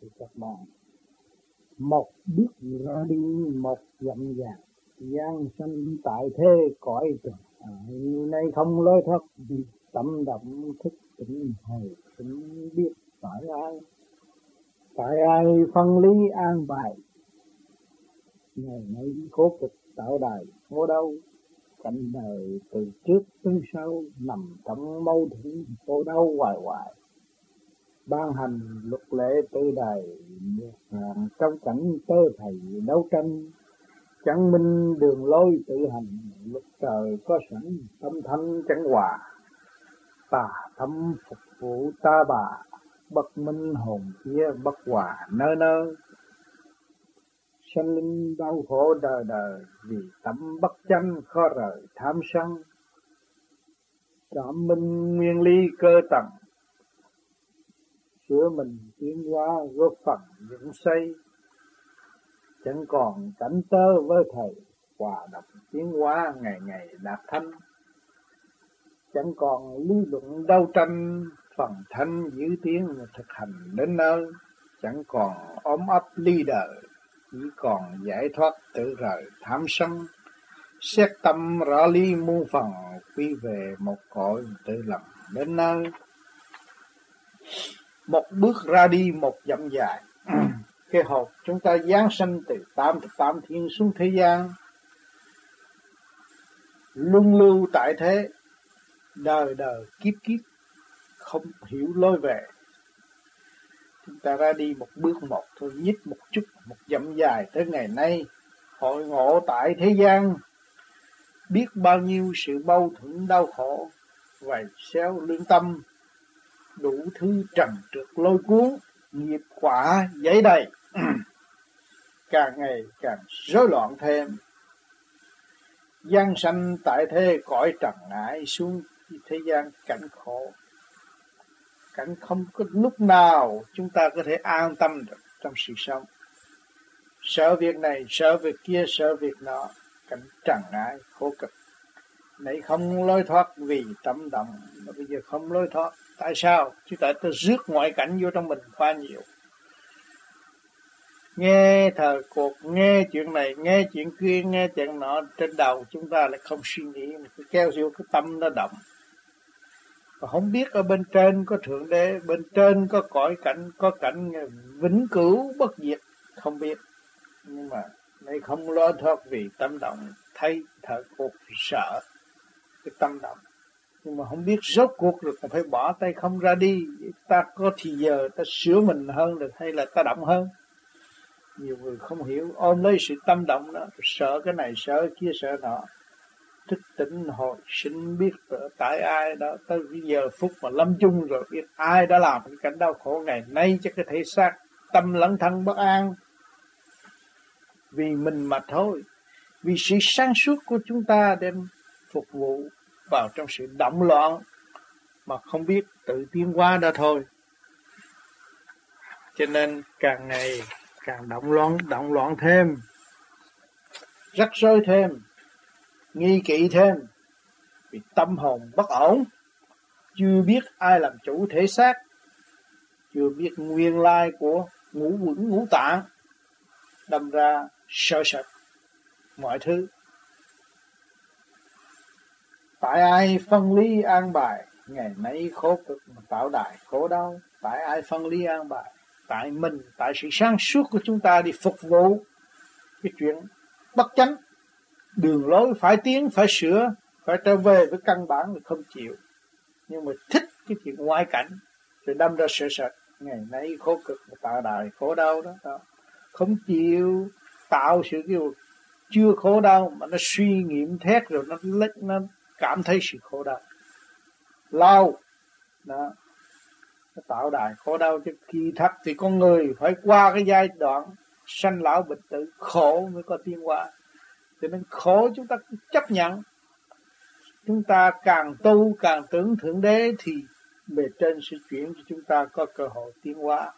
thì các bạn. Một bước ra đi một dặm dàng gian sanh tại thế cõi trời. À, nay không lối thoát vì tâm động thức tỉnh hồi tỉnh biết tại ai. Tại ai phân lý an bài. Ngày nay khổ cực tạo đài khổ đâu cảnh đời từ trước tới sau nằm trong mâu thuẫn khổ đau hoài hoài ban hành luật lệ tư đài à, trong cảnh tơ thầy đấu tranh chẳng minh đường lối tự hành, luật trời có sẵn, tâm thanh chẳng hòa. Tà thâm phục vụ ta bà, bất minh hồn kia bất hòa nơi nơi sanh linh đau khổ đời đời vì tâm bất chánh khó rời tham sân. Cảm minh nguyên lý cơ tầng sửa mình tiến hóa góp phần dựng xây. Chẳng còn cảnh tơ với thầy, hòa đồng tiến hóa ngày ngày đạt thanh. Chẳng còn lý luận đấu tranh, phần thanh giữ tiếng thực hành đến nơi. Chẳng còn ôm ấp ly đời chỉ còn giải thoát tự rời tham sân. Xét tâm rõ lý muôn phần, quy về một cõi tự lập đến nơi một bước ra đi, một dặm dài. Cái hộp chúng ta giáng sanh từ tám thập tám thiên xuống thế gian, luân lưu tại thế, đời đời kiếp kiếp, không hiểu lối về. Chúng ta ra đi một bước một thôi, nhích một chút, một dặm dài tới ngày nay, hội ngộ tại thế gian. Biết bao nhiêu sự bao thuẫn đau khổ, vầy xéo lương tâm đủ thứ trần trượt lôi cuốn, nghiệp quả giấy đầy. Càng ngày càng rối loạn thêm. Gian sanh tại thế cõi trần ngại xuống thế gian cảnh khổ. Cảnh không có lúc nào chúng ta có thể an tâm được trong sự sống. Sợ việc này sợ việc kia sợ việc nọ, cảnh trần ngại khổ cực. Nãy không lối thoát vì tâm động mà bây giờ không lối thoát tại sao? Chứ tại tôi rước ngoại cảnh vô trong mình quá nhiều. Nghe thời cuộc nghe chuyện này, nghe chuyện kia, nghe chuyện nọ, trên đầu chúng ta lại không suy nghĩ mà cứ kéo vô cái tâm nó động. Và không biết ở bên trên có thượng đế, bên trên có cõi cảnh, có cảnh vĩnh cửu, bất diệt, không biết. Nhưng mà đây không lo thoát vì tâm động, thấy thở cuộc sợ, cái tâm động nhưng mà không biết rốt cuộc được phải bỏ tay không ra đi, ta có thì giờ ta sửa mình hơn được hay là ta động hơn? Nhiều người không hiểu, ôm lấy sự tâm động đó sợ cái này, sợ cái kia, sợ nọ. Thức tỉnh hồi sinh biết tại ai đó, tới cái giờ phút mà lâm chung rồi, biết ai đã làm cái cảnh đau khổ ngày nay cho cái thể xác tâm lẫn thân bất an. Vì mình mà thôi, vì sự sáng suốt của chúng ta đem phục vụ vào trong sự động loạn mà không biết tự tiến hóa đó thôi. Cho nên càng ngày càng động loạn động loạn thêm, rắc rối thêm, nghi kỵ thêm, vì tâm hồn bất ổn, chưa biết ai làm chủ thể xác, chưa biết nguyên lai của ngũ quẩn, ngũ tạng, đâm ra sợ sệt mọi thứ tại ai phân lý an bài? Ngày nay khổ cực mà tạo đại khổ đau. Tại ai phân lý an bài? Tại mình tại sự sáng suốt của chúng ta đi phục vụ cái chuyện bất chánh. Đường lối phải tiến phải sửa phải trở về với căn bản thì không chịu. Nhưng mà thích cái chuyện ngoại cảnh rồi đâm ra sợ sệt. Ngày nay khổ cực tạo đại khổ đau đó, đó. Không chịu tạo sự kiểu chưa khổ đau mà nó suy nghiệm thét rồi nó lấy nó cảm thấy sự khổ đau. Lâu đó, nó tạo đài khổ đau cho khi thật. Thì con người phải qua cái giai đoạn sanh lão bệnh tử, khổ mới có tiên hóa. Cho nên khổ chúng ta chấp nhận. Chúng ta càng tu, càng tưởng thượng đế thì bề trên sẽ chuyển cho chúng ta có cơ hội tiến hóa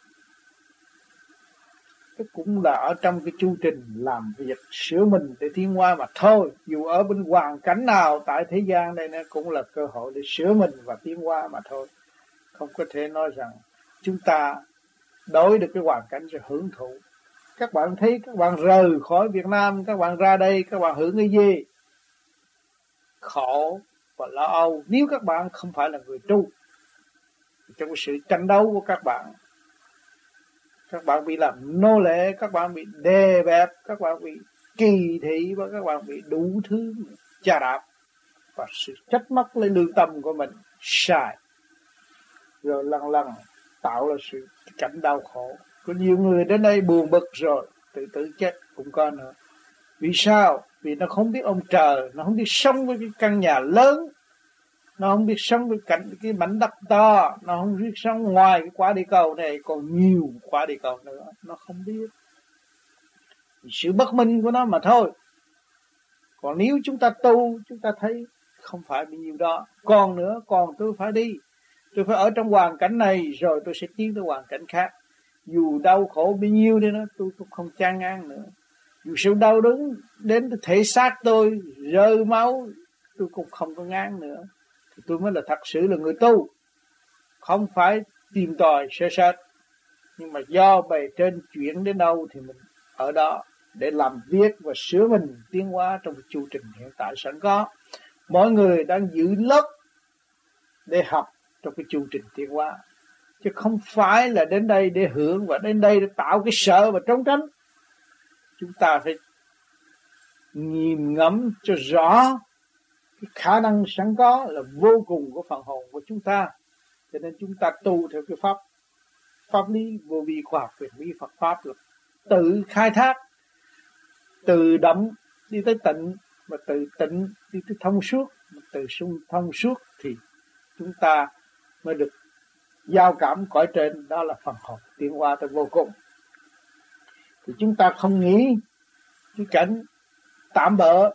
cái cũng là ở trong cái chu trình làm việc sửa mình để tiến qua mà thôi. Dù ở bên hoàn cảnh nào tại thế gian đây nó cũng là cơ hội để sửa mình và tiến qua mà thôi. Không có thể nói rằng chúng ta đối được cái hoàn cảnh rồi hưởng thụ. Các bạn thấy, các bạn rời khỏi Việt Nam, các bạn ra đây, các bạn hưởng cái gì? Khổ và lo âu. Nếu các bạn không phải là người tu, trong sự tranh đấu của các bạn các bạn bị làm nô lệ, các bạn bị đè bẹp, các bạn bị kỳ thị và các bạn bị đủ thứ chà đạp. Và sự trách móc lên lương tâm của mình sai. Rồi lần lần tạo ra sự cảnh đau khổ. Có nhiều người đến đây buồn bực rồi, tự tử chết cũng có nữa. Vì sao? Vì nó không biết ông trời, nó không biết sống với cái căn nhà lớn nó không biết sống với cảnh, cái mảnh đất to nó không biết sống ngoài cái quả địa cầu này, còn nhiều quả địa cầu nữa. Nó không biết. Sự bất minh của nó mà thôi. Còn nếu chúng ta tu, chúng ta thấy không phải bao nhiêu đó. Còn nữa, còn tôi phải đi. Tôi phải ở trong hoàn cảnh này, rồi tôi sẽ tiến tới hoàn cảnh khác. Dù đau khổ bao nhiêu đi nữa, tôi cũng không chán ngán nữa. Dù sự đau đớn đến thể xác tôi rơi máu, tôi cũng không có ngán nữa thì tôi mới là thật sự là người tu. Không phải tìm tòi, sơ sát nhưng mà do bề trên chuyển đến đâu thì mình ở đó để làm việc và sửa mình tiến hóa trong cái chu trình hiện tại sẵn có. Mỗi người đang giữ lớp để học trong cái chu trình tiến hóa. Chứ không phải là đến đây để hưởng và đến đây để tạo cái sợ và trốn tránh. Chúng ta phải nhìn ngẫm cho rõ cái khả năng sẵn có là vô cùng của phần hồn của chúng ta. Cho nên chúng ta tu theo cái pháp pháp lý vô vi khoa học về lý Phật pháp là tự khai thác, từ động đi tới tịnh và từ tịnh đi tới thông suốt từ sung thông suốt thì chúng ta mới được giao cảm cõi trên, đó là phần hồn tiến qua tới vô cùng. Thì chúng ta không nghĩ cái cảnh tạm bỡ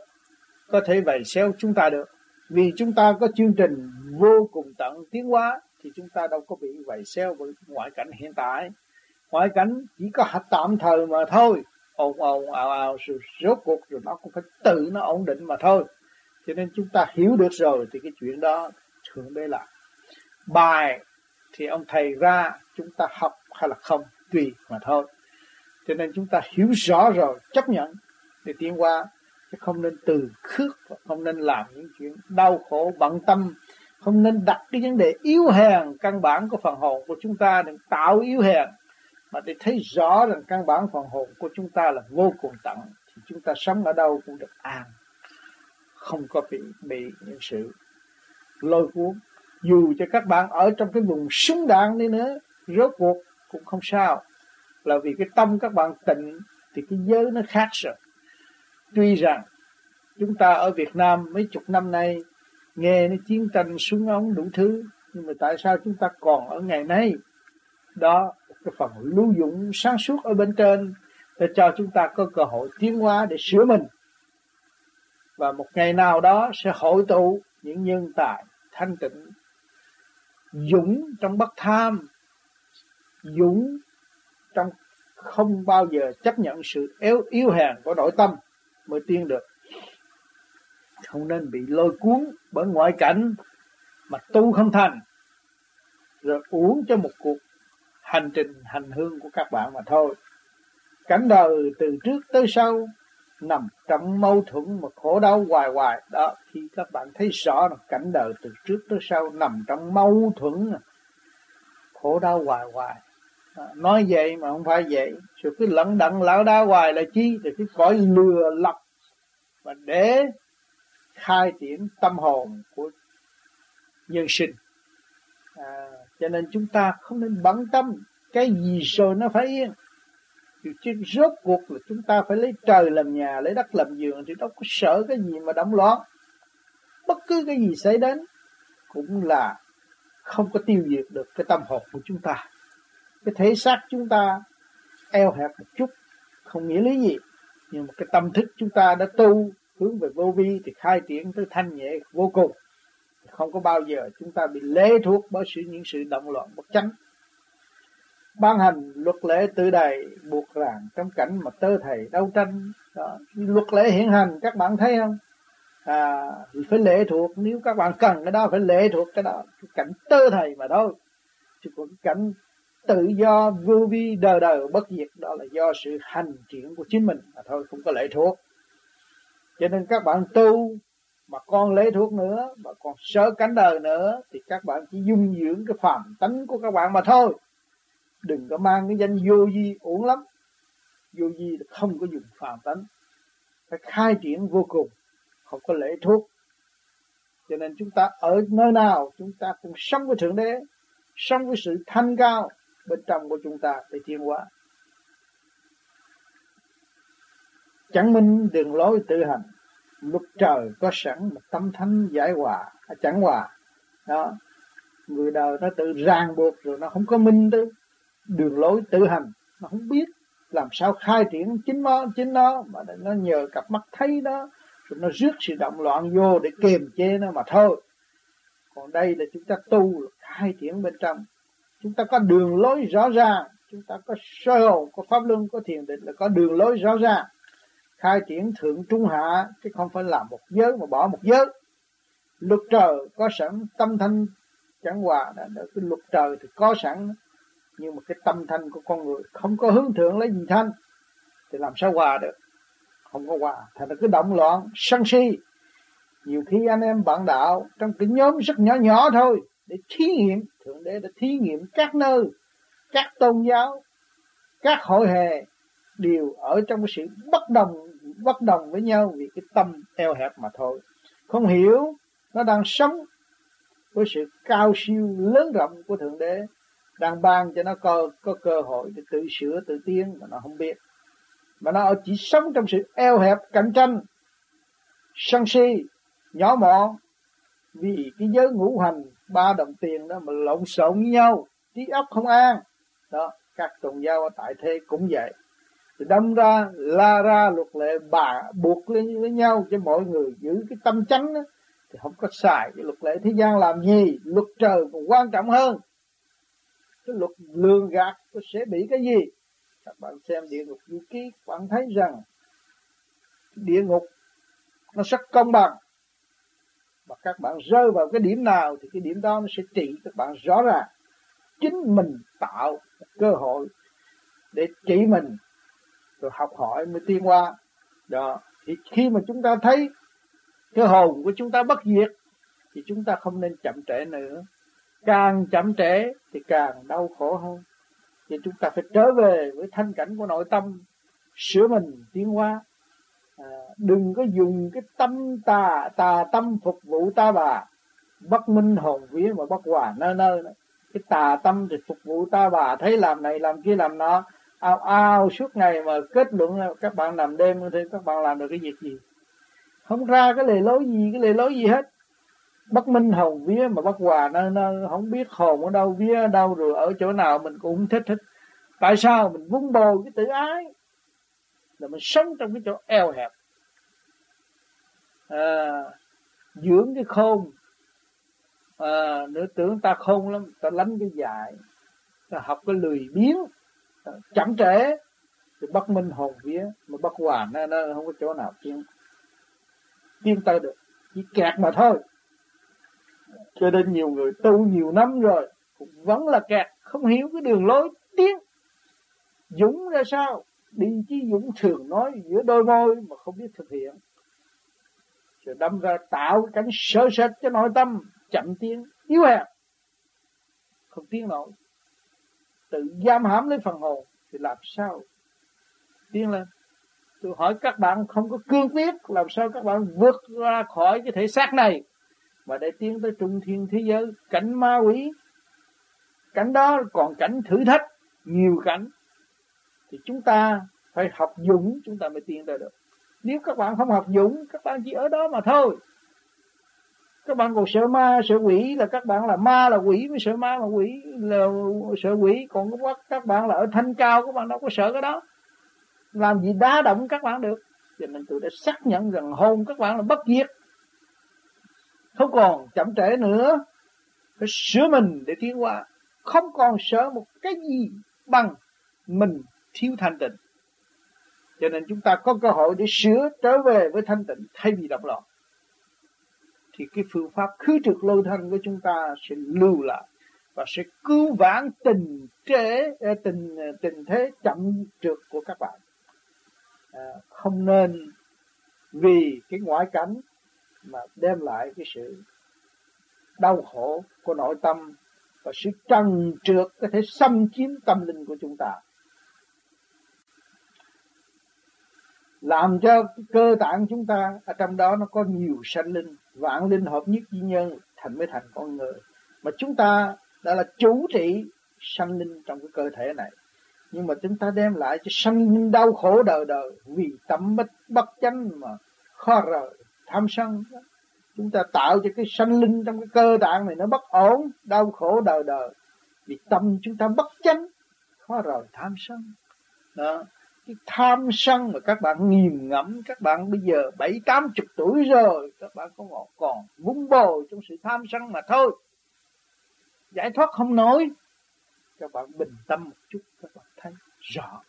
có thể vầy xéo chúng ta được. Vì chúng ta có chương trình vô cùng tận tiến hóa, thì chúng ta đâu có bị vầy xéo bởi ngoại cảnh hiện tại. Ngoại cảnh chỉ có hạt tạm thời mà thôi. Ồn ồn, ào ào rồi rốt cuộc rồi nó cũng phải tự nó ổn định mà thôi. Cho nên chúng ta hiểu được rồi thì cái chuyện đó thường đây là bài thì ông thầy ra chúng ta học hay là không tùy mà thôi. Cho nên chúng ta hiểu rõ rồi, chấp nhận để tiến qua chứ không nên từ khước không nên làm những chuyện đau khổ, bận tâm. Không nên đặt cái vấn đề yếu hèn, căn bản của phần hồn của chúng ta đừng tạo yếu hèn, mà để thấy rõ rằng căn bản phần hồn của chúng ta là vô cùng tận, thì chúng ta sống ở đâu cũng được an, không có bị bị những sự lôi cuốn. Dù cho các bạn ở trong cái vùng súng đạn đi nữa, rốt cuộc cũng không sao. Là vì cái tâm các bạn tịnh, thì cái giới nó khác rồi tuy rằng, chúng ta ở Việt Nam mấy chục năm nay nghe nó chiến tranh súng ống đủ thứ, nhưng mà tại sao chúng ta còn ở ngày nay? Đó cái phần lưu dụng sáng suốt ở bên trên để cho chúng ta có cơ hội tiến hóa để sửa mình. Và một ngày nào đó sẽ hội tụ những nhân tài thanh tịnh, dũng trong bất tham, dũng trong không bao giờ chấp nhận sự yếu yếu hèn của nội tâm mới tiến được. Không nên bị lôi cuốn bởi ngoại cảnh mà tu không thành, rồi uống cho một cuộc hành trình, hành hương của các bạn mà thôi. Cảnh đời từ trước tới sau nằm trong mâu thuẫn mà khổ đau hoài hoài. Đó, khi các bạn thấy rõ là cảnh đời từ trước tới sau nằm trong mâu thuẫn, khổ đau hoài hoài. À, nói vậy mà không phải vậy. Rồi cứ lẫn đận lão đá hoài là chi? Thì cái cõi lừa lọc và để khai triển tâm hồn của nhân sinh. À, cho nên chúng ta không nên bận tâm cái gì rồi nó phải yên. Chứ rốt cuộc là chúng ta phải lấy trời làm nhà lấy đất làm giường thì đâu có sợ cái gì mà động loạn bất cứ cái gì xảy đến cũng là không có tiêu diệt được cái tâm hồn của chúng ta cái thể xác chúng ta eo hẹp một chút không nghĩa lý gì nhưng mà cái tâm thức chúng ta đã tu hướng về vô vi thì khai triển tới thanh nhẹ vô cùng. Không có bao giờ chúng ta bị lệ thuộc bởi sự những sự động loạn bất chánh. Ban hành luật lệ tự đầy buộc ràng trong cảnh mà tơ thầy đấu tranh. Đó. luật lệ hiện hành các bạn thấy không? À, phải lệ thuộc nếu các bạn cần cái đó phải lệ thuộc cái đó. Cái cảnh tơ thầy mà thôi chứ còn cảnh tự do vô vi đời đời bất diệt, đó là do sự hành triển của chính mình mà thôi, không có lệ thuộc. Cho nên các bạn tu mà con lấy thuốc nữa, mà còn sợ cánh đời nữa, thì các bạn chỉ dung dưỡng cái phàm tánh của các bạn mà thôi. Đừng có mang cái danh vô di uổng lắm. Vô di không có dùng phàm tánh. Phải khai triển vô cùng, không có lễ thuốc cho nên chúng ta ở nơi nào, chúng ta cũng sống với thượng đế, sống với sự thanh cao bên trong của chúng ta để tiến hóa. Chẳng minh đường lối tự hành lúc trời có sẵn một tâm thánh giải hòa à, chẳng hòa. Đó người đời nó tự ràng buộc rồi nó không có minh tới đường lối tự hành nó không biết làm sao khai triển chính nó chính nó mà nó nhờ cặp mắt thấy nó rồi nó rước sự động loạn vô để kiềm chế nó mà thôi. Còn đây là chúng ta tu khai triển bên trong chúng ta có đường lối rõ ràng, chúng ta có sơ hồn có pháp luân, có thiền định là có đường lối rõ ràng. Khai triển thượng trung hạ, chứ không phải làm một giới mà bỏ một giới. Luật trời có sẵn, tâm thanh chẳng hòa, đã cái luật trời thì có sẵn, nhưng mà cái tâm thanh của con người không có hướng thượng lấy gì thanh, thì làm sao hòa được? Không có hòa, thành nó cứ động loạn, sân si. Nhiều khi anh em bạn đạo trong cái nhóm rất nhỏ nhỏ thôi để thí nghiệm thượng đế đã thí nghiệm các nơi các tôn giáo các hội hệ đều ở trong cái sự bất đồng bất đồng với nhau vì cái tâm eo hẹp mà thôi. Không hiểu nó đang sống với sự cao siêu lớn rộng của thượng đế đang ban cho nó có, có cơ hội để tự sửa tự tiến mà nó không biết. Mà nó chỉ sống trong sự eo hẹp cạnh tranh sân si nhỏ mọn vì cái giới ngũ hành ba đồng tiền đó mà lộn xộn với nhau trí óc không an. Đó các tôn giáo ở tại thế cũng vậy. Thì đâm ra la ra luật lệ bà buộc lên với nhau cho mọi người giữ cái tâm chánh đó, thì không có xài cái luật lệ thế gian làm gì. Luật trời còn quan trọng hơn. Cái luật lường gạt nó sẽ bị cái gì? Các bạn xem địa ngục du ký bạn thấy rằng địa ngục nó rất công bằng và các bạn rơi vào cái điểm nào thì cái điểm đó nó sẽ trị các bạn rõ ràng. Chính mình tạo cơ hội để trị mình, rồi học hỏi mới tiến qua đó, thì khi mà chúng ta thấy cái hồn của chúng ta bất diệt, thì chúng ta không nên chậm trễ nữa. Càng chậm trễ thì càng đau khổ hơn. Thì chúng ta phải trở về với thanh cảnh của nội tâm, sửa mình, tiến hóa à, đừng có dùng cái tâm tà tà tâm phục vụ ta bà. Bất minh hồn vía mà bất hòa nơi nơi cái tà tâm thì phục vụ ta bà. Thấy làm này làm kia làm nó ao ao suốt ngày mà kết luận các bạn làm đêm thì các bạn làm được cái việc gì? Không ra cái lề lối gì cái lề lối gì hết. Bất minh hồn vía mà bất hòa nó, nó không biết hồn ở đâu vía ở đâu rồi ở chỗ nào mình cũng thích thích tại sao mình vun bồi cái tự ái? Là mình sống trong cái chỗ eo hẹp. À, dưỡng cái khôn. À, nữa tưởng ta khôn lắm ta lánh cái dài ta học cái lười biếng. Chậm trễ. Thì bất minh hồn vía mà bất hòa nó, nó không có chỗ nào tiến tiến tới được. Chỉ kẹt mà thôi. Cho nên nhiều người tu nhiều năm rồi cũng vẫn là kẹt không hiểu cái đường lối tiến dũng ra sao? Đi chí dũng thường nói, giữa đôi môi mà không biết thực hiện. Rồi đâm ra tạo cảnh sơ sệt cho nội tâm, chậm tiến yếu hẹp không tiến nổi. Tự giam hãm lấy phần hồn thì làm sao? Tiến lên. Tôi hỏi các bạn không có cương quyết làm sao các bạn vượt ra khỏi cái thể xác này. Mà để tiến tới trung thiên thế giới, cảnh ma quỷ, cảnh đó còn cảnh thử thách, nhiều cảnh thì chúng ta phải học dũng chúng ta mới tiến tới được. Nếu các bạn không học dũng các bạn chỉ ở đó mà thôi. Các bạn còn sợ ma, sợ quỷ là các bạn là ma là quỷ, mới sợ ma mà quỷ là sợ quỷ. Còn các các bạn là ở thanh cao, các bạn đâu có sợ cái đó. Làm gì đá động các bạn được. Cho nên tôi đã xác nhận rằng hôn các bạn là bất diệt. Không còn chậm trễ nữa. Phải sửa mình để tiến qua không còn sợ một cái gì bằng mình thiếu thanh tịnh. Cho nên chúng ta có cơ hội để sửa trở về với thanh tịnh thay vì động loạn thì cái phương pháp khứ trực lôi thân của chúng ta sẽ lưu lại và sẽ cứu vãn tình trễ ờ, tình ờ, tình thế chậm trượt của các bạn. À, không nên vì cái ngoại cảnh mà đem lại cái sự đau khổ của nội tâm và sự trần trượt có thể xâm chiếm tâm linh của chúng ta. Làm cho cơ tạng chúng ta, ở trong đó nó có nhiều sanh linh, vạn linh hợp nhất duy nhân, thành mới thành con người. Mà chúng ta đã là chủ trị sanh linh trong cái cơ thể này. Nhưng mà chúng ta đem lại cho sanh linh đau khổ đời đời vì tâm bất bất chánh mà khó rời tham sân. Chúng ta tạo cho cái sanh linh trong cái cơ tạng này nó bất ổn, đau khổ đời đời vì tâm chúng ta bất chánh khó rời tham sân. Đó cái tham sân mà các bạn nghiền ngẫm, các bạn bây giờ bảy, tám chục tuổi rồi, các bạn có còn còn vung bồi trong sự tham sân mà thôi. Giải thoát không nổi các bạn bình tâm một chút, các bạn thấy rõ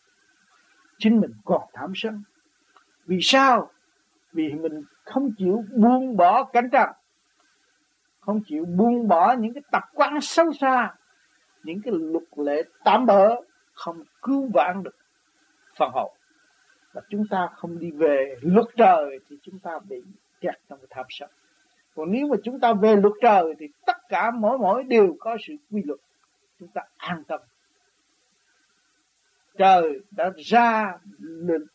chính mình còn tham sân. Vì sao? Vì mình không chịu buông bỏ cánh trần, không chịu buông bỏ những cái tập quán xấu xa, những cái luật lệ tạm bỡ, không cứu vãn được phần hồn và chúng ta không đi về luật trời thì chúng ta bị kẹt trong cái tham sân còn nếu mà chúng ta về luật trời thì tất cả mỗi mỗi đều có sự quy luật. Chúng ta an tâm. Trời đã ra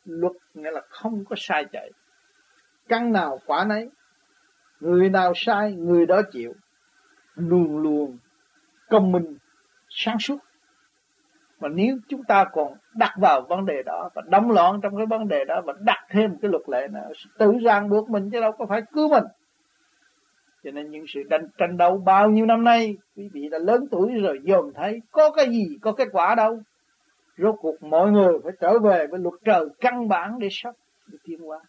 luật nghĩa là không có sai chạy. Căn nào quả nấy, người nào sai, người đó chịu. Luôn luôn công minh, sáng suốt. Mà nếu chúng ta còn đặt vào vấn đề đó và đóng loạn trong cái vấn đề đó và đặt thêm cái luật lệ nữa. Tự ràng buộc mình chứ đâu có phải cứu mình. Cho nên những sự tranh, tranh đấu bao nhiêu năm nay quý vị đã lớn tuổi rồi dòm thấy có cái gì có kết quả đâu. Rốt cuộc mọi người phải trở về với luật trời căn bản để sống để tiến hóa.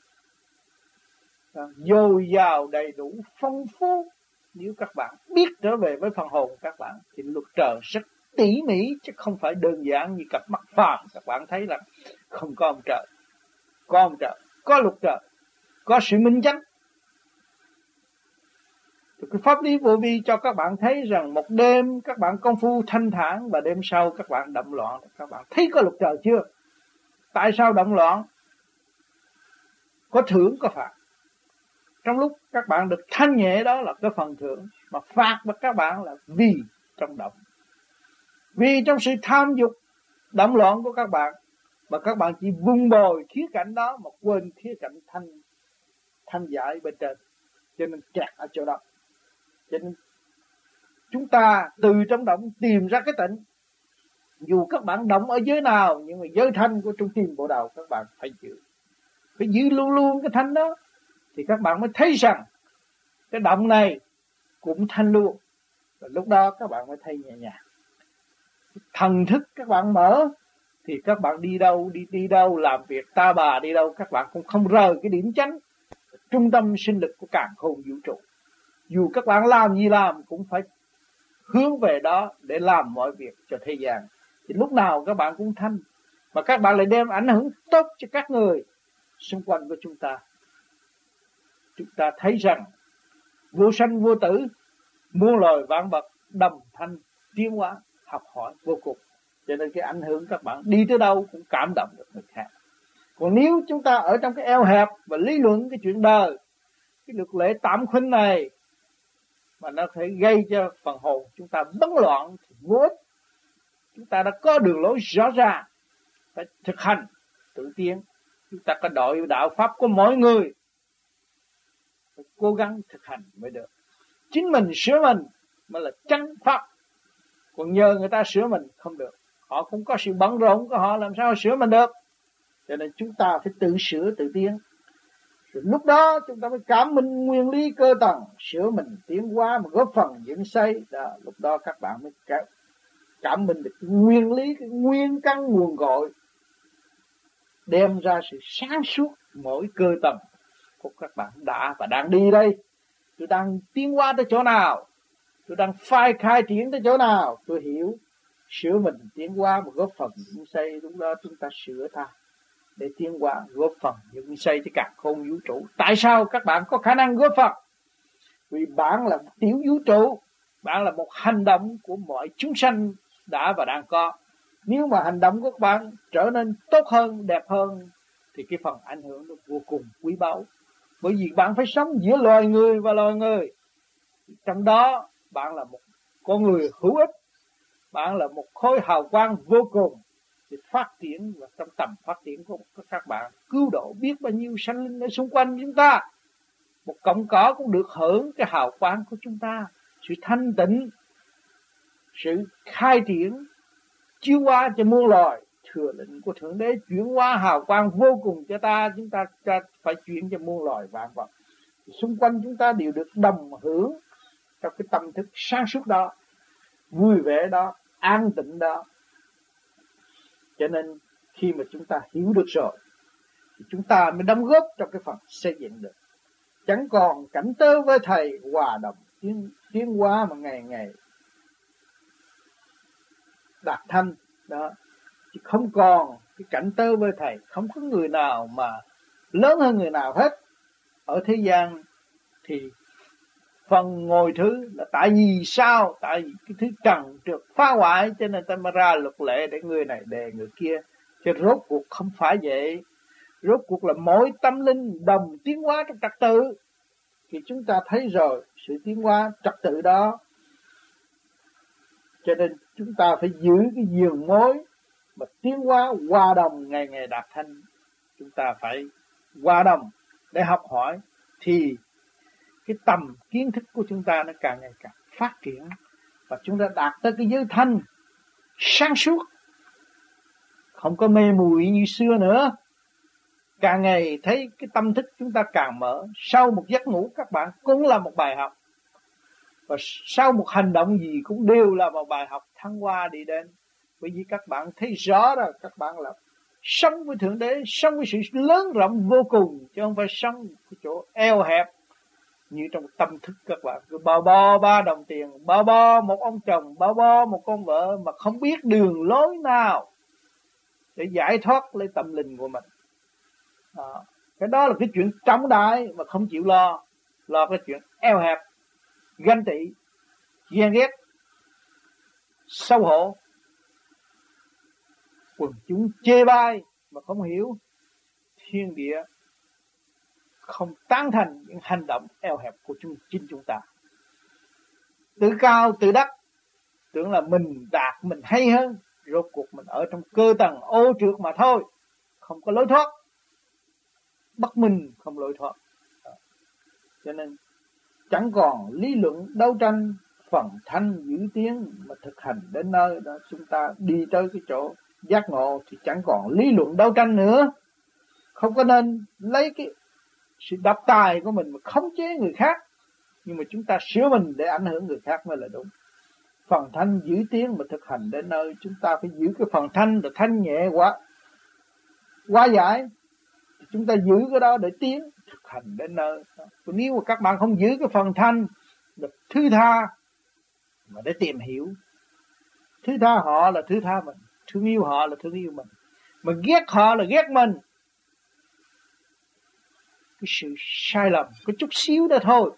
Dồi dào đầy đủ phong phú. Nếu các bạn biết trở về với phần hồn các bạn thì luật trời rất tỉ mỉ, chứ không phải đơn giản như cặp mắt phàm. Các bạn thấy là không có ông trời, có ông trời, có luật trời, có sự minh chánh. Cái pháp lý vô vi cho các bạn thấy rằng một đêm các bạn công phu thanh thản và đêm sau các bạn động loạn. Các bạn thấy có luật trời chưa? Tại sao động loạn? Có thưởng, có phạt. Trong lúc các bạn được thanh nhẹ đó là cái phần thưởng, mà phạt của các bạn là vì trong động vì trong sự tham dục, động loạn của các bạn, mà các bạn chỉ vung bồi khía cạnh đó mà quên khía cạnh thanh thanh giải bên trên. Cho nên kẹt ở chỗ đó. Cho nên chúng ta từ trong động tìm ra cái tịnh. Dù các bạn động ở giới nào, nhưng mà giới thanh của trung tim bộ đầu các bạn phải giữ. Phải giữ luôn luôn cái thanh đó, thì các bạn mới thấy rằng cái động này cũng thanh luôn. Và lúc đó các bạn mới thấy nhẹ nhàng thần thức các bạn mở, thì các bạn đi đâu, đi đi đâu, làm việc, ta bà đi đâu, các bạn cũng không rời cái điểm chánh. Trung tâm sinh lực của càng khôn vũ trụ. Dù các bạn làm gì làm, cũng phải hướng về đó để làm mọi việc cho thế gian. Thì lúc nào các bạn cũng thanh, mà các bạn lại đem ảnh hưởng tốt cho các người xung quanh của chúng ta. Chúng ta thấy rằng, vô sanh vô tử, muôn loài vạn vật đồng thanh tiến hóa học hỏi vô cùng. Cho nên cái ảnh hưởng các bạn đi tới đâu cũng cảm động được người khác. Còn nếu chúng ta ở trong cái eo hẹp và lý luận cái chuyện đời, cái luật lệ tạm khuynh này mà nó thể gây cho phần hồn chúng ta bấn loạn thì vô ích chúng ta đã có đường lối rõ ràng, phải thực hành, tự tiến. Chúng ta có đội đạo pháp của mỗi người, phải cố gắng thực hành mới được. Chính mình sửa mình mới là chân pháp còn nhờ người ta sửa mình không được. Họ cũng có sự bận rộn của họ làm sao sửa mình được? Cho nên chúng ta phải tự sửa tự tiến. Rồi lúc đó chúng ta mới cảm minh nguyên lý cơ tầng sửa mình tiến hóa mà góp phần dựng xây. Đó lúc đó các bạn mới cảm, cảm minh được cái nguyên lý cái nguyên căn nguồn cội đem ra sự sáng suốt mỗi cơ tầng của các bạn đã và đang đi đây. Tôi đang tiến hóa tới chỗ nào? Tôi đang phai khai triển tới chỗ nào? Tôi hiểu. Sửa mình tiến qua và góp phần dựng xây lúc đó chúng ta sửa ta. Để tiến qua góp phần những xây cho cả không vũ trụ. Tại sao các bạn có khả năng góp phần? Vì bạn là tiểu vũ trụ. Bạn là một hành động của mọi chúng sanh đã và đang có. Nếu mà hành động của các bạn trở nên tốt hơn, đẹp hơn, thì cái phần ảnh hưởng nó vô cùng quý báu. Bởi vì bạn phải sống giữa loài người và loài người. Trong đó bạn là một con người hữu ích. Bạn là một khối hào quang vô cùng. Để phát triển và trong tầm phát triển của các bạn cứu độ biết bao nhiêu sanh linh ở xung quanh chúng ta. Một cọng cỏ cũng được hưởng cái hào quang của chúng ta. Sự thanh tịnh, sự khai triển, chiếu qua cho muôn loài. Thừa lệnh của thượng đế chuyển qua hào quang vô cùng cho ta. Chúng ta phải chuyển cho muôn loài vạn vật. Xung quanh chúng ta đều được đồng hưởng trong cái tâm thức sáng suốt đó, vui vẻ đó, an tịnh đó. Cho nên khi mà chúng ta hiểu được rồi, thì chúng ta mới đóng góp trong cái phần xây dựng được. Chẳng còn cảnh tơ với thầy hòa đồng tiến tiến hóa mà ngày ngày đạt thanh, đó. Chứ không còn cái cảnh tơ với thầy, không có người nào mà lớn hơn người nào hết. Ở thế gian thì phần ngồi thứ là tại vì sao? Tại vì cái thứ trần trượt phá hoại, cho nên ta mới ra luật lệ để người này đề người kia. Chứ rốt cuộc không phải vậy. Rốt cuộc là mỗi tâm linh đồng tiến hóa trong trật tự. Thì chúng ta thấy rồi, sự tiến hóa trật tự đó. Cho nên chúng ta phải giữ cái giường mối mà tiến hóa hòa đồng ngày ngày đạt thanh. Chúng ta phải hòa đồng để học hỏi. Thì cái tầm kiến thức của chúng ta nó càng ngày càng phát triển. Và chúng ta đạt tới cái giới thanh sáng suốt. Không có mê muội như xưa nữa. Càng ngày thấy cái tâm thức chúng ta càng mở. Sau một giấc ngủ, các bạn cũng là một bài học. Và sau một hành động gì cũng đều là một bài học thăng hoa đi đến. Bởi vì các bạn thấy rõ rồi, các bạn là sống với thượng đế, sống với sự lớn rộng vô cùng, chứ không phải sống cái chỗ eo hẹp như trong tâm thức các bạn. Cứ bao bo ba đồng tiền, bao bo một ông chồng, bao bo một con vợ mà không biết đường lối nào để giải thoát lấy tâm linh của mình. Đó. cái đó là cái chuyện trọng đại mà không chịu lo. Lo cái chuyện eo hẹp, ganh tị, ghen ghét, xấu hổ. Quần chúng chê bai mà không hiểu thiên địa không tán thành những hành động eo hẹp của chúng, chính chúng ta. Tự cao, tự đắc, tưởng là mình đạt, mình hay hơn, rốt cuộc mình ở trong cơ tầng ô trượt mà thôi, không có lối thoát. Bất minh không lối thoát. Cho nên, chẳng còn lý luận đấu tranh, phần thanh giữ tiếng mà thực hành đến nơi đó chúng ta đi tới cái chỗ giác ngộ thì chẳng còn lý luận đấu tranh nữa. Không có nên lấy cái sự độc tài của mình mà khống chế người khác, nhưng mà chúng ta sửa mình để ảnh hưởng người khác mới là đúng. Phần thanh giữ tiếng mà thực hành đến nơi, chúng ta phải giữ cái phần thanh là thanh nhẹ quá quá giải. Chúng ta giữ cái đó để tiến thực hành đến nơi. Nếu mà các bạn không giữ cái phần thanh là thứ tha mà để tìm hiểu. Thứ tha họ là thứ tha mình, thương yêu họ là thương yêu mình. Mà ghét họ là ghét mình cái sự sai lầm, có chút xíu đó thôi.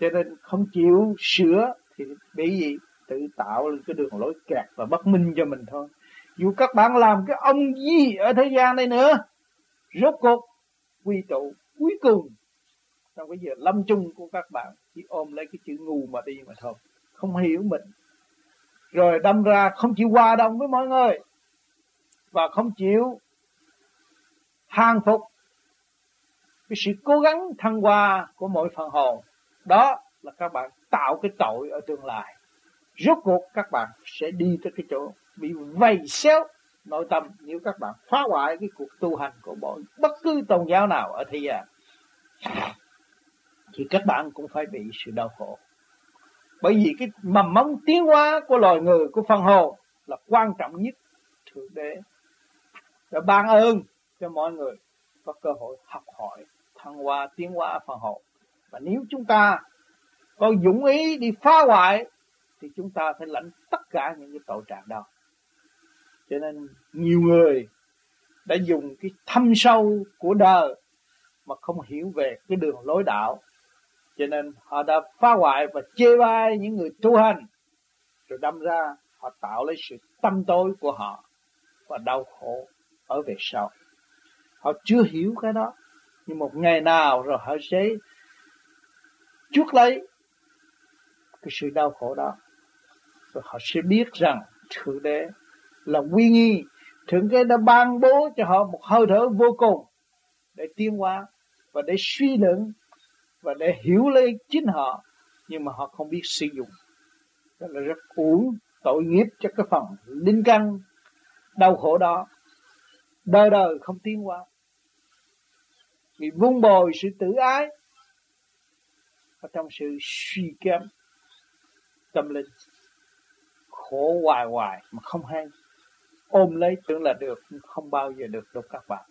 Cho nên không chịu sửa thì bị gì? Tự tạo lên cái đường lối kẹt và bất minh cho mình thôi. Dù các bạn làm cái ông gì ở thế gian này nữa, rốt cuộc quy tụ cuối cùng trong cái giờ lâm chung của các bạn chỉ ôm lấy cái chữ ngu mà đi mà thôi. Không hiểu mình. Rồi đâm ra không chịu hòa đồng với mọi người và không chịu hàng phục cái sự cố gắng thăng hoa của mỗi phần hồn. Đó là các bạn tạo cái tội ở tương lai. Rốt cuộc các bạn sẽ đi tới cái chỗ bị vầy xéo nội tâm nếu các bạn phá hoại cái cuộc tu hành của mỗi, bất cứ tôn giáo nào ở thế gian. Thì các bạn cũng phải bị sự đau khổ. Bởi vì cái mầm móng tiến hóa của loài người, của phần hồn là quan trọng nhất thượng đế đã ban ơn cho mọi người có cơ hội học hỏi, thăng hoa, tiến hóa phần hồn và nếu chúng ta có dũng ý đi phá hoại, thì chúng ta phải lãnh tất cả những cái tội trạng đó. Cho nên nhiều người đã dùng cái thâm sâu của đời mà không hiểu về cái đường lối đạo. Cho nên họ đã phá hoại và chê bai những người tu hành, rồi đâm ra họ tạo lấy sự tâm tối của họ và đau khổ ở về sau họ chưa hiểu cái đó. Nhưng một ngày nào rồi họ sẽ chuốc lấy cái sự đau khổ đó. Rồi họ sẽ biết rằng thượng đế là quy nghi. Thượng đế đã ban bố cho họ một hơi thở vô cùng để tiến hóa và để suy luận và để hiểu lấy chính họ. Nhưng mà họ không biết sử dụng. Đó là rất uổng tội nghiệp cho cái phần linh căn đau khổ đó đời đời không tiến qua vì vun bồi sự tự ái và trong sự suy kém tâm linh. Khổ hoài hoài mà không hay. Ôm lấy tưởng là được nhưng không bao giờ được đâu các bạn.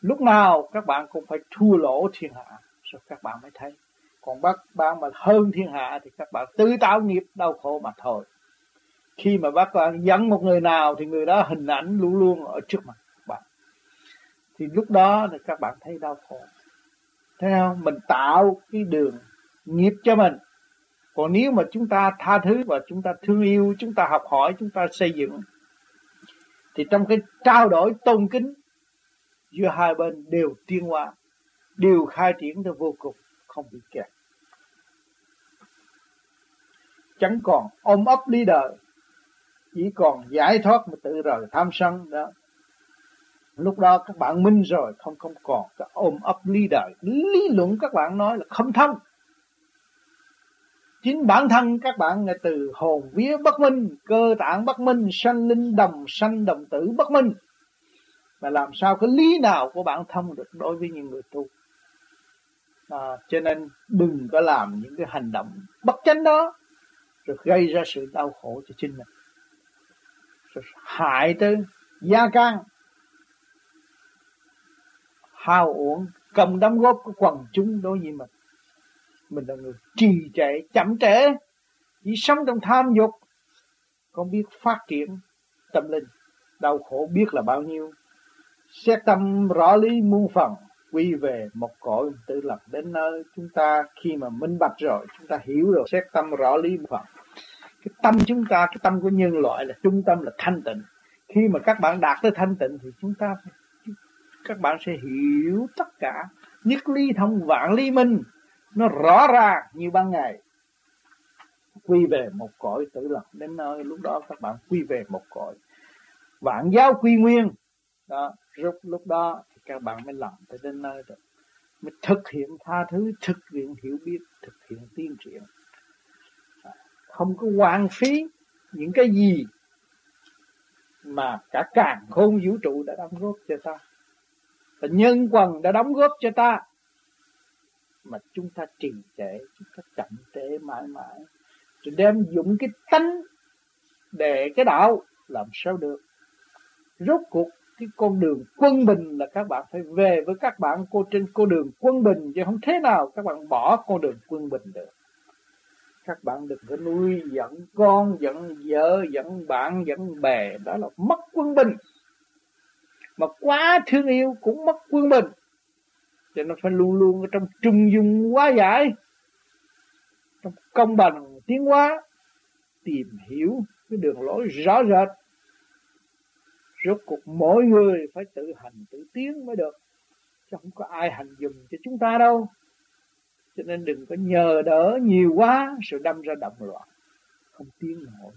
Lúc nào các bạn cũng phải thua lỗ thiên hạ, rồi các bạn mới thấy. Còn bác bạn mà hơn thiên hạ thì các bạn tự tạo nghiệp, đau khổ mà thôi khi mà bác bạn dẫn một người nào thì người đó hình ảnh luôn luôn ở trước mặt bạn. Thì lúc đó thì các bạn thấy đau khổ. Thấy không? Mình tạo cái đường nghiệp cho mình. Còn nếu mà chúng ta tha thứ và chúng ta thương yêu, chúng ta học hỏi, chúng ta xây dựng, thì trong cái trao đổi tôn kính giữa hai bên đều tiến hóa, đều khai triển tới vô cùng, không bị kẹt. Chẳng còn ôm ấp lý đời chỉ còn giải thoát mà tự rời tham sân đó. Lúc đó các bạn minh rồi không không còn cái ôm ấp lý đời. Lý luận các bạn nói là không thông chính bản thân các bạn là từ hồn vía bất minh cơ tạng bất minh sanh linh đồng sanh đồng tử bất minh. Mà làm sao cái lý nào của bạn thông được đối với những người tu? À, cho nên đừng có làm những cái hành động bất chánh đó rồi gây ra sự đau khổ cho chính mình hại tới gia can. Hao uổng cầm đóng góp của quần chúng đối với mình. Mình là người trì trệ, chậm trễ, chỉ sống trong tham dục. Không biết phát triển tâm linh, đau khổ biết là bao nhiêu. Xét tâm rõ lý muôn phần, quy về một cõi tự lập đến nơi chúng ta khi mà minh bạch rồi, chúng ta hiểu rồi xét tâm rõ lý muôn phần cái tâm chúng ta, cái tâm của nhân loại là trung tâm, là thanh tịnh. Khi mà các bạn đạt tới thanh tịnh thì chúng ta, các bạn sẽ hiểu tất cả. Nhất ly thông vạn ly minh, nó rõ ràng như ban ngày. Quy về một cõi tự lập. Đến nơi lúc đó các bạn quy về một cõi. Vạn giáo quy nguyên. Đó lúc lúc đó thì các bạn mới làm tới đến nơi rồi. Mới thực hiện tha thứ, thực hiện hiểu biết, thực hiện tiên triển không có hoang phí những cái gì mà cả càng khôn vũ trụ đã đóng góp cho ta. Và nhân quần đã đóng góp cho ta mà chúng ta trì trệ, chúng ta chậm trễ mãi mãi. Rồi đem dụng cái tánh để cái đạo làm sao được? Rốt cuộc cái con đường quân bình là các bạn phải về với các bạn cô trên con đường quân bình chứ không thế nào các bạn bỏ con đường quân bình được các bạn đừng có nuôi dẫn con dẫn vợ dẫn bạn dẫn bè. Đó là mất quân bình. Mà quá thương yêu cũng mất quân bình. Cho nó phải luôn luôn ở trong trung dung quá giải. Trong công bằng, tiến hóa, tìm hiểu cái đường lối rõ rệt. Rốt cuộc mỗi người phải tự hành, tự tiến mới được. Chứ không có ai hành dùng cho chúng ta đâu cho nên đừng có nhờ đỡ nhiều quá sự đâm ra động loạn không tiến nổi.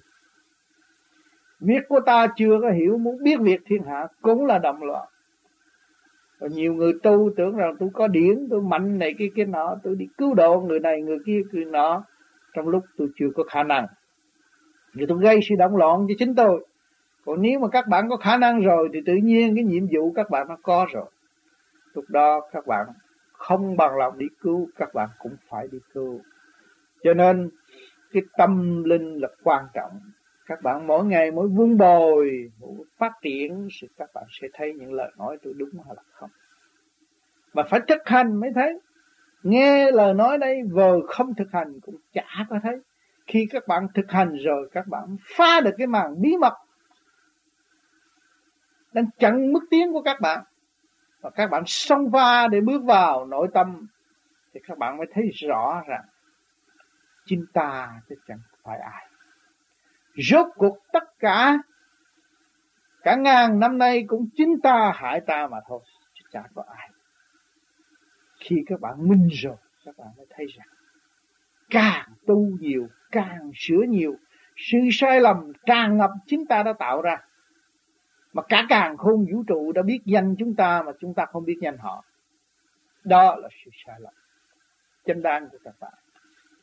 Việc của ta chưa có hiểu, muốn biết việc thiên hạ cũng là động loạn và nhiều người tu tưởng rằng tôi có điển, tôi mạnh này kia kia nọ, tôi đi cứu độ người này, người kia, người nọ. Trong lúc tôi chưa có khả năng. Thì tôi gây sự động loạn cho chính tôi. Còn nếu mà các bạn có khả năng rồi, thì tự nhiên cái nhiệm vụ các bạn nó có rồi. Lúc đó các bạn không bằng lòng đi cứu, các bạn cũng phải đi cứu. Cho nên, cái tâm linh là quan trọng. Các bạn mỗi ngày mỗi vun bồi phát triển, thì các bạn sẽ thấy những lời nói tôi đúng hay là không. Mà phải thực hành mới thấy. Nghe lời nói đây, vờ không thực hành cũng chả có thấy. Khi các bạn thực hành rồi, các bạn phá được cái màn bí mật, đang chặn mức tiến của các bạn và các bạn song va để bước vào nội tâm, thì các bạn mới thấy rõ rằng chính ta chứ chẳng phải ai. Rốt cuộc tất cả cả ngàn năm nay cũng chính ta, hại ta mà thôi, chứ chả có ai. Khi các bạn minh rồi, các bạn mới thấy rằng càng tu nhiều, càng sửa nhiều, sự sai lầm tràn ngập chính ta đã tạo ra mà cả càng khôn vũ trụ đã biết danh chúng ta mà chúng ta không biết danh họ đó là sự sai lầm chân đan của các bạn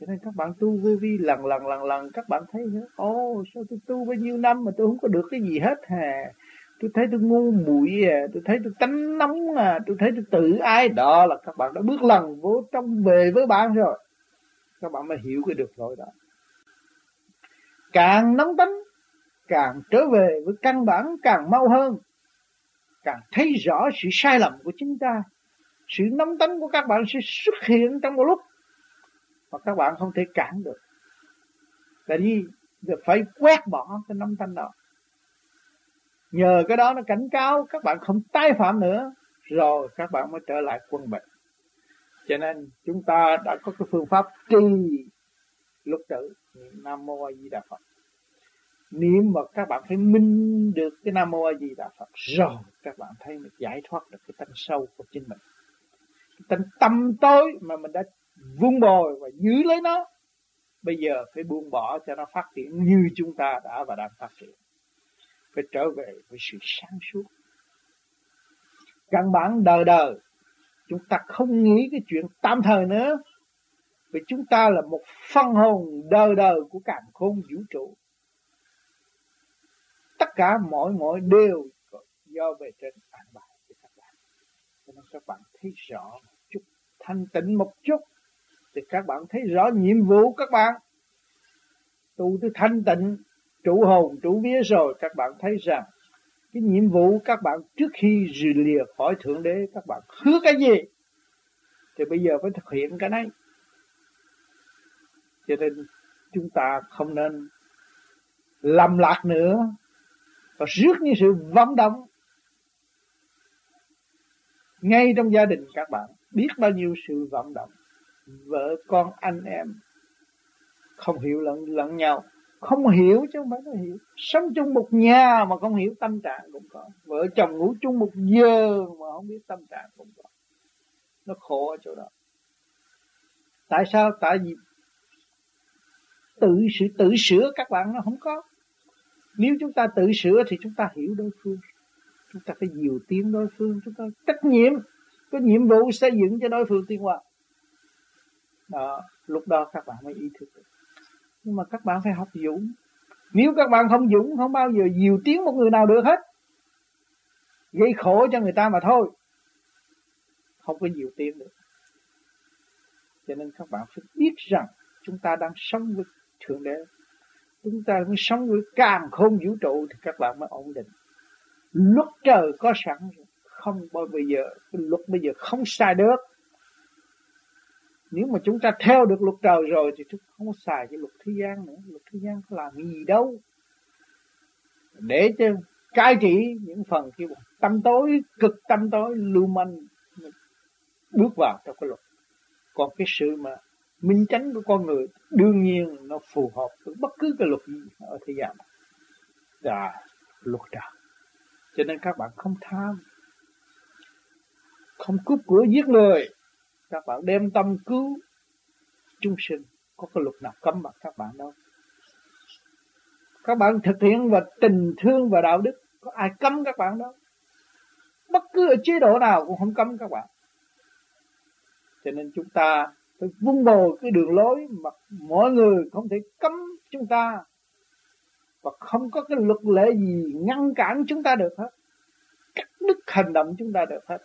cho nên các bạn tu vô vi lần lần lần lần các bạn thấy ô oh, sao tôi tu bao nhiêu năm mà tôi không có được cái gì hết hè? tôi thấy tôi ngu muội à tôi thấy tôi tánh nóng à tôi thấy tôi tự ai đó là các bạn đã bước lần vô trong về với bạn rồi các bạn mới hiểu cái được rồi đó càng nóng tính càng trở về với căn bản, càng mau hơn, càng thấy rõ sự sai lầm của chúng ta, sự nóng tánh của các bạn sẽ xuất hiện trong một lúc mà các bạn không thể cản được. Tại vì phải quét bỏ cái nóng tánh đó. Nhờ cái đó nó cảnh cáo các bạn không tái phạm nữa, rồi các bạn mới trở lại quân bình cho nên chúng ta đã có cái phương pháp trì lúc tử nam mô a di đà phật niệm mà các bạn phải minh được cái nam mô a di đà phật, rồi các bạn thấy mình giải thoát được cái tánh sâu của chính mình. Cái tánh tâm tối mà mình đã vun bồi và giữ lấy nó, bây giờ phải buông bỏ cho nó phát triển như chúng ta đã và đang phát triển. Phải trở về với sự sáng suốt. Căn bản đời đời, chúng ta không nghĩ cái chuyện tạm thời nữa. Vì chúng ta là một phân hồn đời đời của càng khôn vũ trụ tất cả mọi mọi đều do về trên an bài cho các bạn cho nên các bạn thấy rõ một chút, thanh tịnh một chút, thì các bạn thấy rõ nhiệm vụ các bạn. Tu tới thanh tịnh, trụ hồn, trụ vía rồi, các bạn thấy rằng cái nhiệm vụ các bạn trước khi rời lìa khỏi thượng đế, các bạn hứa cái gì? Thì bây giờ phải thực hiện cái này. Cho nên chúng ta không nên lầm lạc nữa và rước những sự vọng động ngay trong gia đình các bạn. Biết bao nhiêu sự vọng động vợ con, anh em không hiểu lẫn lẫn nhau. Không hiểu chứ không phải không hiểu. Sống chung một nhà mà không hiểu tâm trạng cũng có. Vợ chồng ngủ chung một giờ mà không biết tâm trạng cũng có. Nó khổ ở chỗ đó. Tại sao? Tại vì tự sự, tự sửa các bạn nó không có nếu chúng ta tự sửa thì chúng ta hiểu đối phương. Chúng ta phải nhiều tiếng đối phương. Chúng ta trách nhiệm. Có nhiệm vụ xây dựng cho đối phương tiến hóa. Đó, lúc đó các bạn mới ý thức được. Nhưng mà các bạn phải học dũng. Nếu các bạn không dũng, không bao giờ nhiều tiếng một người nào được hết. Gây khổ cho người ta mà thôi. Không có nhiều tiếng được. Cho nên các bạn phải biết rằng chúng ta đang sống với thượng đế chúng ta mới sống với càng khôn vũ trụ thì các bạn mới ổn định. Luật trời có sẵn không bao giờ, cái luật bây giờ không sai được. Nếu mà chúng ta theo được luật trời rồi thì chúng không có xài cái luật thế gian nữa, luật thế gian có làm gì đâu. Để cho cai trị những phần kia tâm tối, cực tâm tối lưu manh, bước vào trong cái luật. Còn cái sự mà minh chánh của con người đương nhiên nó phù hợp với bất cứ cái luật gì ở thế gian. Là luật trời cho nên các bạn không tham, không cướp của giết người. Các bạn đem tâm cứu chúng sinh. Có cái luật nào cấm bằng các bạn đâu. Các bạn thực hiện và tình thương và đạo đức, có ai cấm các bạn đâu. Bất cứ ở chế độ nào cũng không cấm các bạn. Cho nên chúng ta Tôi vun bồi cái đường lối mà mọi người không thể cấm chúng ta và không có cái luật lệ gì ngăn cản chúng ta được hết. Cắt đứt hành động chúng ta được hết.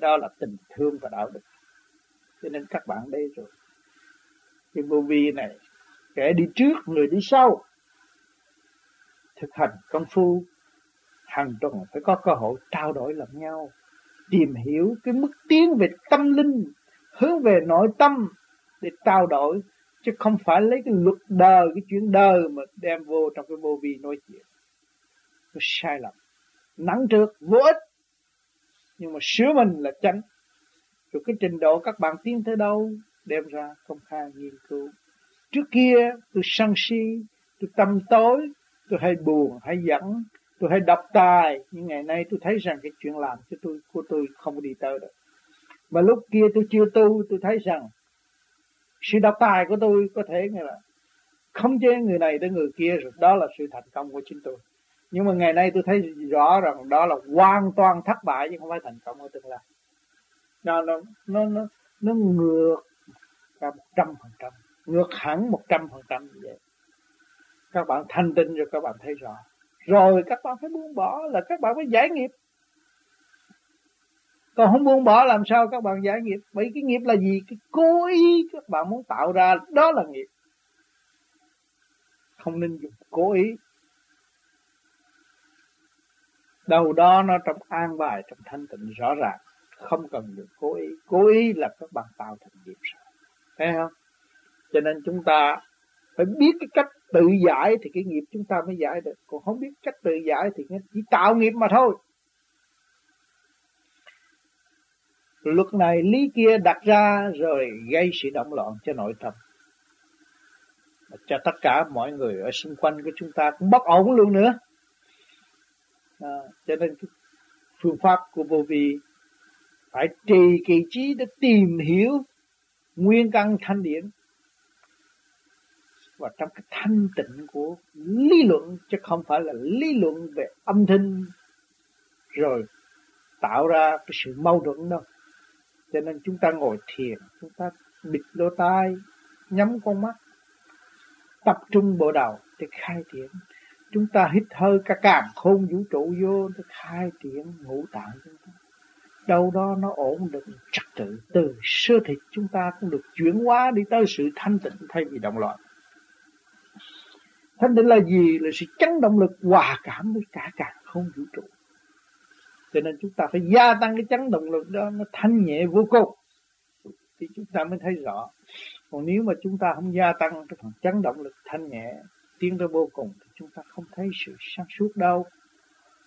Đó là tình thương và đạo đức. Cho nên các bạn đây rồi. Cái vô vi này, kẻ đi trước, người đi sau, thực hành công phu, hàng tuần phải có cơ hội trao đổi lẫn nhau, tìm hiểu cái mức tiến về tâm linh hướng về nội tâm để trao đổi, chứ không phải lấy cái luật đời cái chuyện đời mà đem vô trong cái vô vi nói chuyện. Nó sai lầm. Nắng trước, vô ích. Nhưng mà sửa mình là tránh rồi cái trình độ các bạn tiến tới đâu, đem ra công khai nghiên cứu. Trước kia, tôi sân si, tôi tâm tối, tôi hay buồn, hay giận, tôi hay độc tài. Nhưng ngày nay tôi thấy rằng cái chuyện làm cho tôi, của tôi không đi tới được mà lúc kia tôi chưa tu tôi thấy rằng sự độc tài của tôi có thể như là không chế người này tới người kia rồi. Đó là sự thành công của chính tôi. Nhưng mà ngày nay tôi thấy rõ rằng đó là hoàn toàn thất bại chứ không phải thành công ở tương lai. Nó nó nó nó, nó ngược cả một trăm phần trăm ngược hẳn một trăm phần trăm như vậy. Các bạn thanh tinh rồi các bạn thấy rõ. Rồi các bạn phải buông bỏ là các bạn phải giải nghiệp còn không buông bỏ làm sao các bạn giải nghiệp? Bởi cái nghiệp là gì? Cái cố ý các bạn muốn tạo ra, đó là nghiệp. Không nên dùng cố ý. Đâu đó nó trong an bài, trong thanh tịnh, rõ ràng. Không cần dùng cố ý. Cố ý là các bạn tạo thành nghiệp rồi. Thấy không? Cho nên chúng ta phải biết cái cách tự giải thì cái nghiệp chúng ta mới giải được. Còn không biết cách tự giải thì chỉ tạo nghiệp mà thôi. Luật này lý kia đặt ra rồi gây sự động loạn cho nội tâm. Cho tất cả mọi người ở xung quanh của chúng ta cũng bất ổn luôn nữa. À, cho nên phương pháp của vô vi phải trì kỳ trí để tìm hiểu nguyên căn thanh điển. Và trong cái thanh tịnh của lý luận chứ không phải là lý luận về âm thanh rồi tạo ra cái sự mâu thuẫn đâu cho nên chúng ta ngồi thiền, chúng ta bịt lỗ tai nhắm con mắt, tập trung bộ đầu để khai triển. Chúng ta hít hơi cả càng khôn vũ trụ vô để khai triển ngũ tạng chúng ta. Đâu đó nó ổn định trật tự. Từ sơ thịt chúng ta cũng được chuyển hóa đi tới sự thanh tịnh thay vì động loạn. Thanh tịnh là gì? Là sự chấn động lực, hòa cảm với cả càng không vũ trụ cho nên chúng ta phải gia tăng cái chấn động lực đó, nó thanh nhẹ vô cùng. Thì chúng ta mới thấy rõ. Còn nếu mà chúng ta không gia tăng cái phần chấn động lực thanh nhẹ, tiến tới vô cùng, thì chúng ta không thấy sự sáng suốt đâu.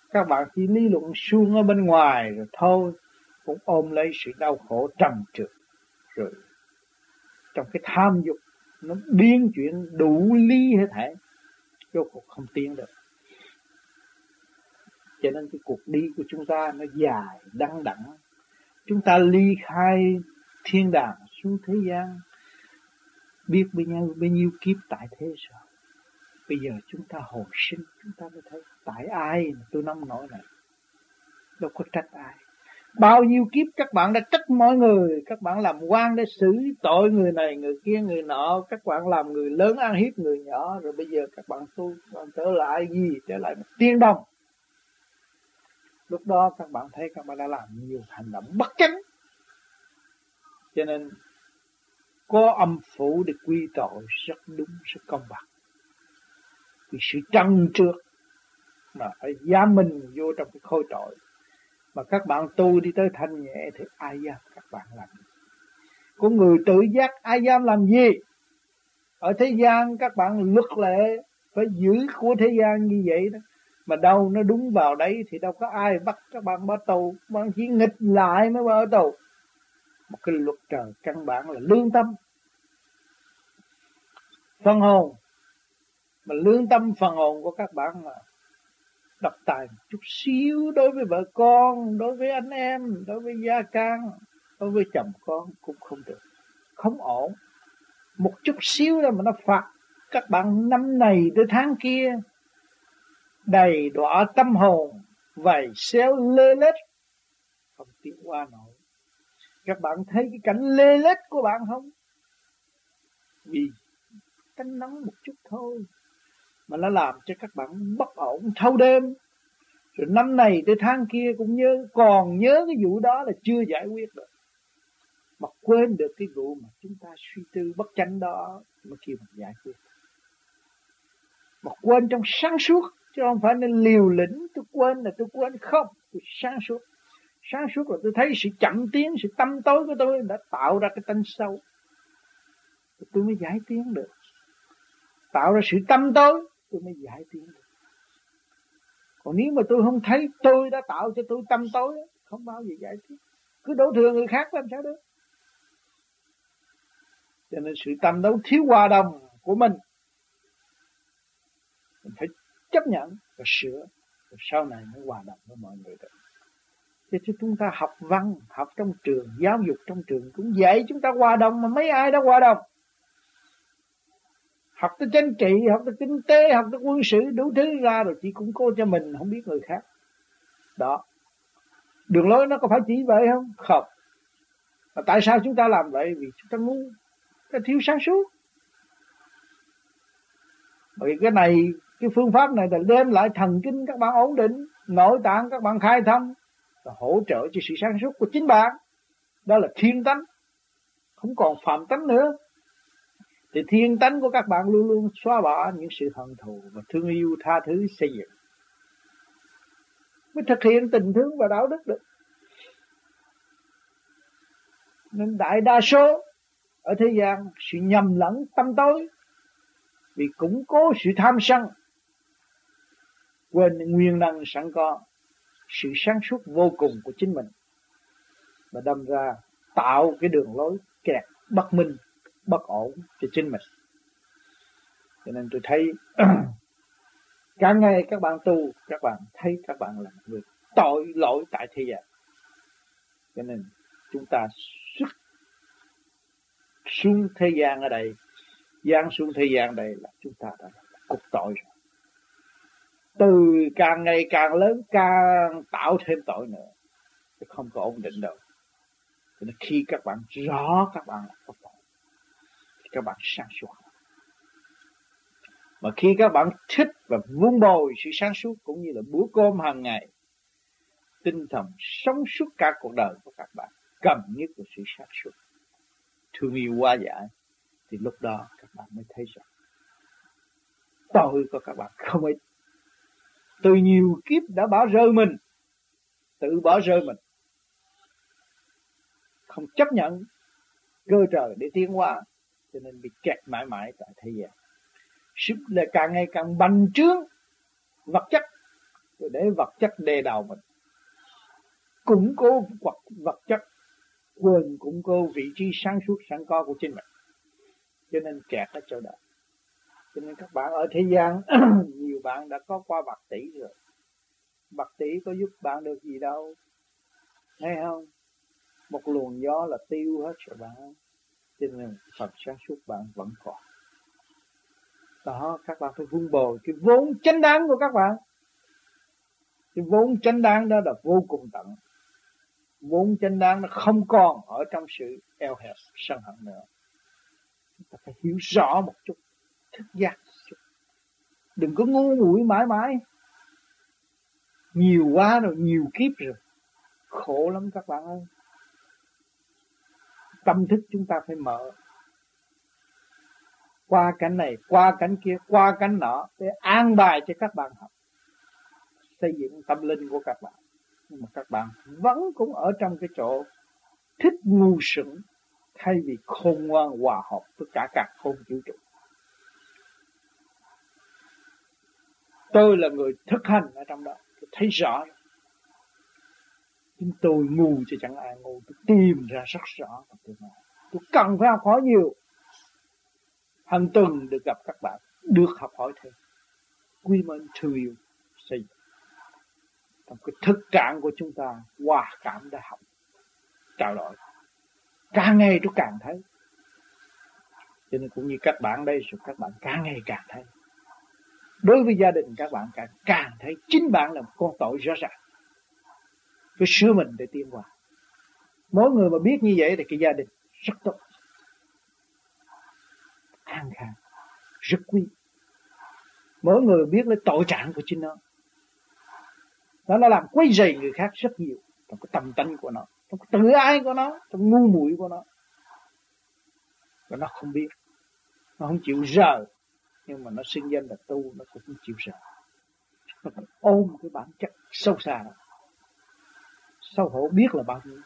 Các bạn chỉ lý luận suông ở bên ngoài rồi thôi, cũng ôm lấy sự đau khổ trầm trượt. Rồi trong cái tham dục, nó biến chuyển đủ lý hết thảy, vô cuộc không tiến được cho nên cái cuộc đi của chúng ta nó dài đăng đẳng chúng ta ly khai thiên đàng xuống thế gian. Biết bao nhiêu bao nhiêu kiếp tại thế rồi bây giờ chúng ta hồi sinh, chúng ta mới thấy tại ai mà tôi nông nổi này. Đâu có trách ai. Bao nhiêu kiếp các bạn đã trách mọi người. Các bạn làm quan để xử tội người này, người kia, người nọ. Các bạn làm người lớn ăn hiếp người nhỏ. Rồi bây giờ các bạn tu bạn trở lại gì? Trở lại một tiên đồng lúc đó các bạn thấy các bạn đã làm nhiều hành động bất chánh cho nên, có âm phủ để quy tội rất đúng, rất công bằng. Vì sự trăng trước mà phải giám mình vô trong cái khôi tội. Mà các bạn tu đi tới thanh nhẹ thì ai dám các bạn làm gì? Có người tự giác, ai dám làm gì? Ở thế gian các bạn luật lệ phải giữ của thế gian như vậy đó mà đâu nó đúng vào đấy thì đâu có ai bắt các bạn bỏ tù bạn chỉ nghịch lại mới bỏ tù một cái luật trời căn bản là lương tâm. Phần hồn. Mà lương tâm phần hồn của các bạn mà độc tài một chút xíu đối với vợ con, đối với anh em, đối với gia can, đối với chồng con cũng không được. Không ổn. Một chút xíu là mà nó phạt các bạn năm này tới tháng kia đầy đọa tâm hồn, vầy xéo lê lết. Không tiến qua nổi. Các bạn thấy cái cảnh lê lết của bạn không? Vì cánh nắng một chút thôi, mà nó làm cho các bạn bất ổn thâu đêm. Rồi năm này tới tháng kia cũng nhớ, còn nhớ cái vụ đó là chưa giải quyết được. Mà quên được cái vụ mà chúng ta suy tư bất chánh đó mà kêu mình giải quyết. Mà quên trong sáng suốt chứ không phải nên liều lĩnh tôi quên là tôi quên không. Tôi sáng suốt. Sáng suốt là tôi thấy sự chậm tiến sự tâm tối của tôi đã tạo ra cái tánh sâu tôi mới giải tiến được. Tạo ra sự tâm tối tôi mới giải tiến được. Còn nếu mà tôi không thấy tôi đã tạo cho tôi tâm tối không bao giờ giải tiến, cứ đổ thừa người khác làm sao được? Cho nên sự tâm đấu thiếu hòa đồng của mình mình phải chấp nhận, và sửa. Rồi sau này mới hòa đồng với mọi người được. Thế chứ chúng ta học văn, học trong trường, giáo dục trong trường cũng dạy chúng ta hòa đồng mà mấy ai đã hòa đồng. Học tới chính trị, học tới kinh tế, học tới quân sự, đủ thứ ra rồi chỉ củng cố cho mình, không biết người khác. Đó. Đường lối nó có phải chỉ vậy không? Không. Mà tại sao chúng ta làm vậy? Vì chúng ta ngu. Ta thiếu sáng suốt. Bởi cái này cái phương pháp này là đem lại thần kinh các bạn ổn định, nội tạng các bạn khai thông, và hỗ trợ cho sự sáng suốt của chính bạn. Đó là thiên tánh. Không còn phạm tánh nữa. Thì thiên tánh của các bạn luôn luôn xóa bỏ những sự hận thù và thương yêu tha thứ xây dựng. Mới thực hiện tình thương và đạo đức được. Nên đại đa số ở thế gian, sự nhầm lẫn tâm tối, vì củng cố sự tham sân quên nguyên năng sẵn có. Sự sáng suốt vô cùng của chính mình và đâm ra tạo cái đường lối kẹt bất minh, bất ổn cho chính mình. Cho nên tôi thấy càng ngày các bạn tu, các bạn thấy các bạn là người tội lỗi tại thế gian. Cho nên chúng ta xuất xuống thế gian ở đây, giáng xuống thế gian đây là chúng ta đã cục tội rồi từ càng ngày càng lớn, càng tạo thêm tội nữa. Thì không có ổn định đâu. Cho nên khi các bạn rõ các bạn là có tội, thì các bạn sáng suốt. Mà khi các bạn thích và vun bồi sự sáng suốt cũng như là bữa cơm hàng ngày, tinh thần sống suốt cả cuộc đời của các bạn, cần nhất là sự sáng suốt. Thương yêu quá giải thì lúc đó các bạn mới thấy rằng tội của các bạn không ít từ nhiều kiếp đã bỏ rơi mình. Tự bỏ rơi mình. Không chấp nhận cơ trời để tiến qua, cho nên bị kẹt mãi mãi tại thế gian. Sức là càng ngày càng bành trướng vật chất rồi để vật chất đè đầu mình. Củng cố vật vật chất quên củng cố vị trí sáng suốt sẵn có của chính mình. Cho nên kẹt ở chỗ đó cho nên các bạn ở thế gian, nhiều bạn đã có qua bạc tỷ rồi. Bạc tỷ có giúp bạn được gì đâu. Hay không? Một luồng gió là tiêu hết rồi bạn. Cho nên phật sáng suốt bạn vẫn còn. Đó, các bạn phải vun bồi cái vốn chánh đáng của các bạn. Cái vốn chánh đáng đó là vô cùng tận. Vốn chánh đáng nó không còn ở trong sự eo hẹp, sân hận nữa. Chúng ta phải hiểu rõ một chút thức giác đừng có ngu muội mãi mãi. Nhiều quá rồi, nhiều kiếp rồi. Khổ lắm các bạn ơi. Tâm thức chúng ta phải mở. Qua cánh này, qua cánh kia, qua cánh nọ để an bài cho các bạn học. Xây dựng tâm linh của các bạn. Nhưng mà các bạn vẫn cũng ở trong cái chỗ thích ngu sững thay vì khôn ngoan hòa hợp với cả các khôn vũ trụ. Tôi là người thực hành ở trong đó. Tôi thấy rõ. Chúng tôi ngu chứ chẳng ai ngu. Tôi tìm ra rất rõ tôi nói. Tôi cần phải học hỏi nhiều. Hàng tuần được gặp các bạn. Được học hỏi thêm. Quy mệnh thương yêu xây trong cái thực trạng của chúng ta, hòa cảm đã học. Trao đổi. Càng ngày tôi càng thấy. Cho nên cũng như các bạn đây, rồi các bạn càng ngày càng thấy đối với gia đình các bạn càng càng thấy chính bạn là một con tội rõ ràng. Phải sửa mình để tiến qua mỗi người mà biết như vậy thì cái gia đình rất tốt. An khang, rất quý. Mỗi người biết lấy tội trạng của chính nó. Nó nó làm quấy rầy người khác rất nhiều. Trong cái tâm tánh của nó, trong cái tự ái của nó, trong ngu muội của nó. Và nó không biết, nó không chịu rờ nhưng mà nó sinh danh là tu nó cũng chịu rờ nó phải ôm cái bản chất sâu xa đó. Sâu hổ biết là bao nhiêu.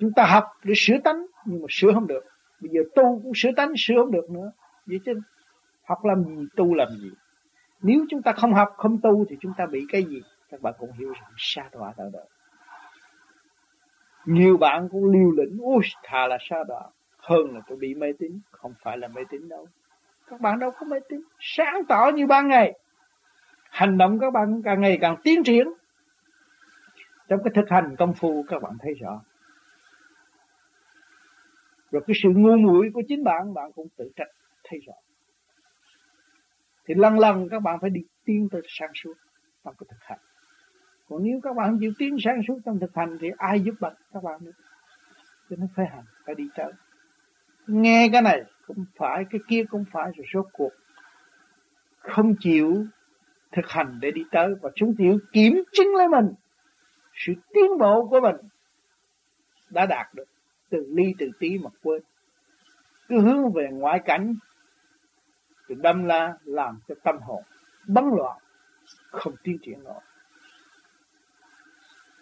Chúng ta học để sửa tánh nhưng mà sửa không được. Bây giờ tu cũng sửa tánh sửa không được nữa. Vậy chứ học làm gì tu làm gì? Nếu chúng ta không học không tu thì chúng ta bị cái gì? Các bạn cũng hiểu rằng xa đọa đạo đời nhiều bạn cũng liều lĩnh ui thà là sao đó hơn là tôi bị mê tín không phải là mê tín đâu các bạn đâu có mê tín. Sáng tỏ như ban ngày. Hành động các bạn càng ngày càng tiến triển. Trong cái thực hành công phu, các bạn thấy rõ. Rồi cái sự ngu muội của chính bạn bạn cũng tự trách, thấy rõ. Thì lần lần các bạn phải đi tiến tới sáng suốt trong cái thực hành. Còn nếu các bạn chịu tiến sáng suốt trong thực hành thì ai giúp bạn? Các bạn nữa cho nên phải hành, phải đi tới. Nghe cái này cũng phải, cái kia cũng phải, rồi rốt cuộc không chịu thực hành để đi tới. Và chúng tiểu kiểm chứng lấy mình, sự tiến bộ của mình đã đạt được từ ly, từ tí mà quên. Cứ hướng về ngoại cảnh thì đâm la làm cho tâm hồn bấn loạn, không tiến triển nổi.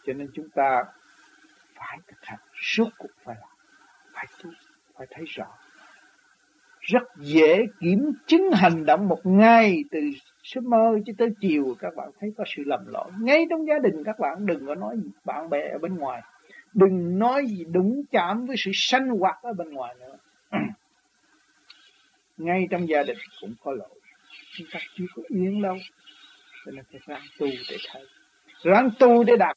Cho nên chúng ta phải thực hành, suốt cuộc phải làm, phải tu, phải thấy rõ rất dễ kiểm chứng hành động một ngày từ sớm mơ cho tới chiều. Các bạn thấy có sự lầm lỗi ngay trong gia đình. Các bạn đừng có nói gì, bạn bè ở bên ngoài. Đừng nói gì đúng chạm với sự sanh hoạt ở bên ngoài nữa. Ngay trong gia đình cũng có lỗi. Chúng ta chưa có yên đâu. Cho nên phải ráng tu để thấy. Ráng tu để đạt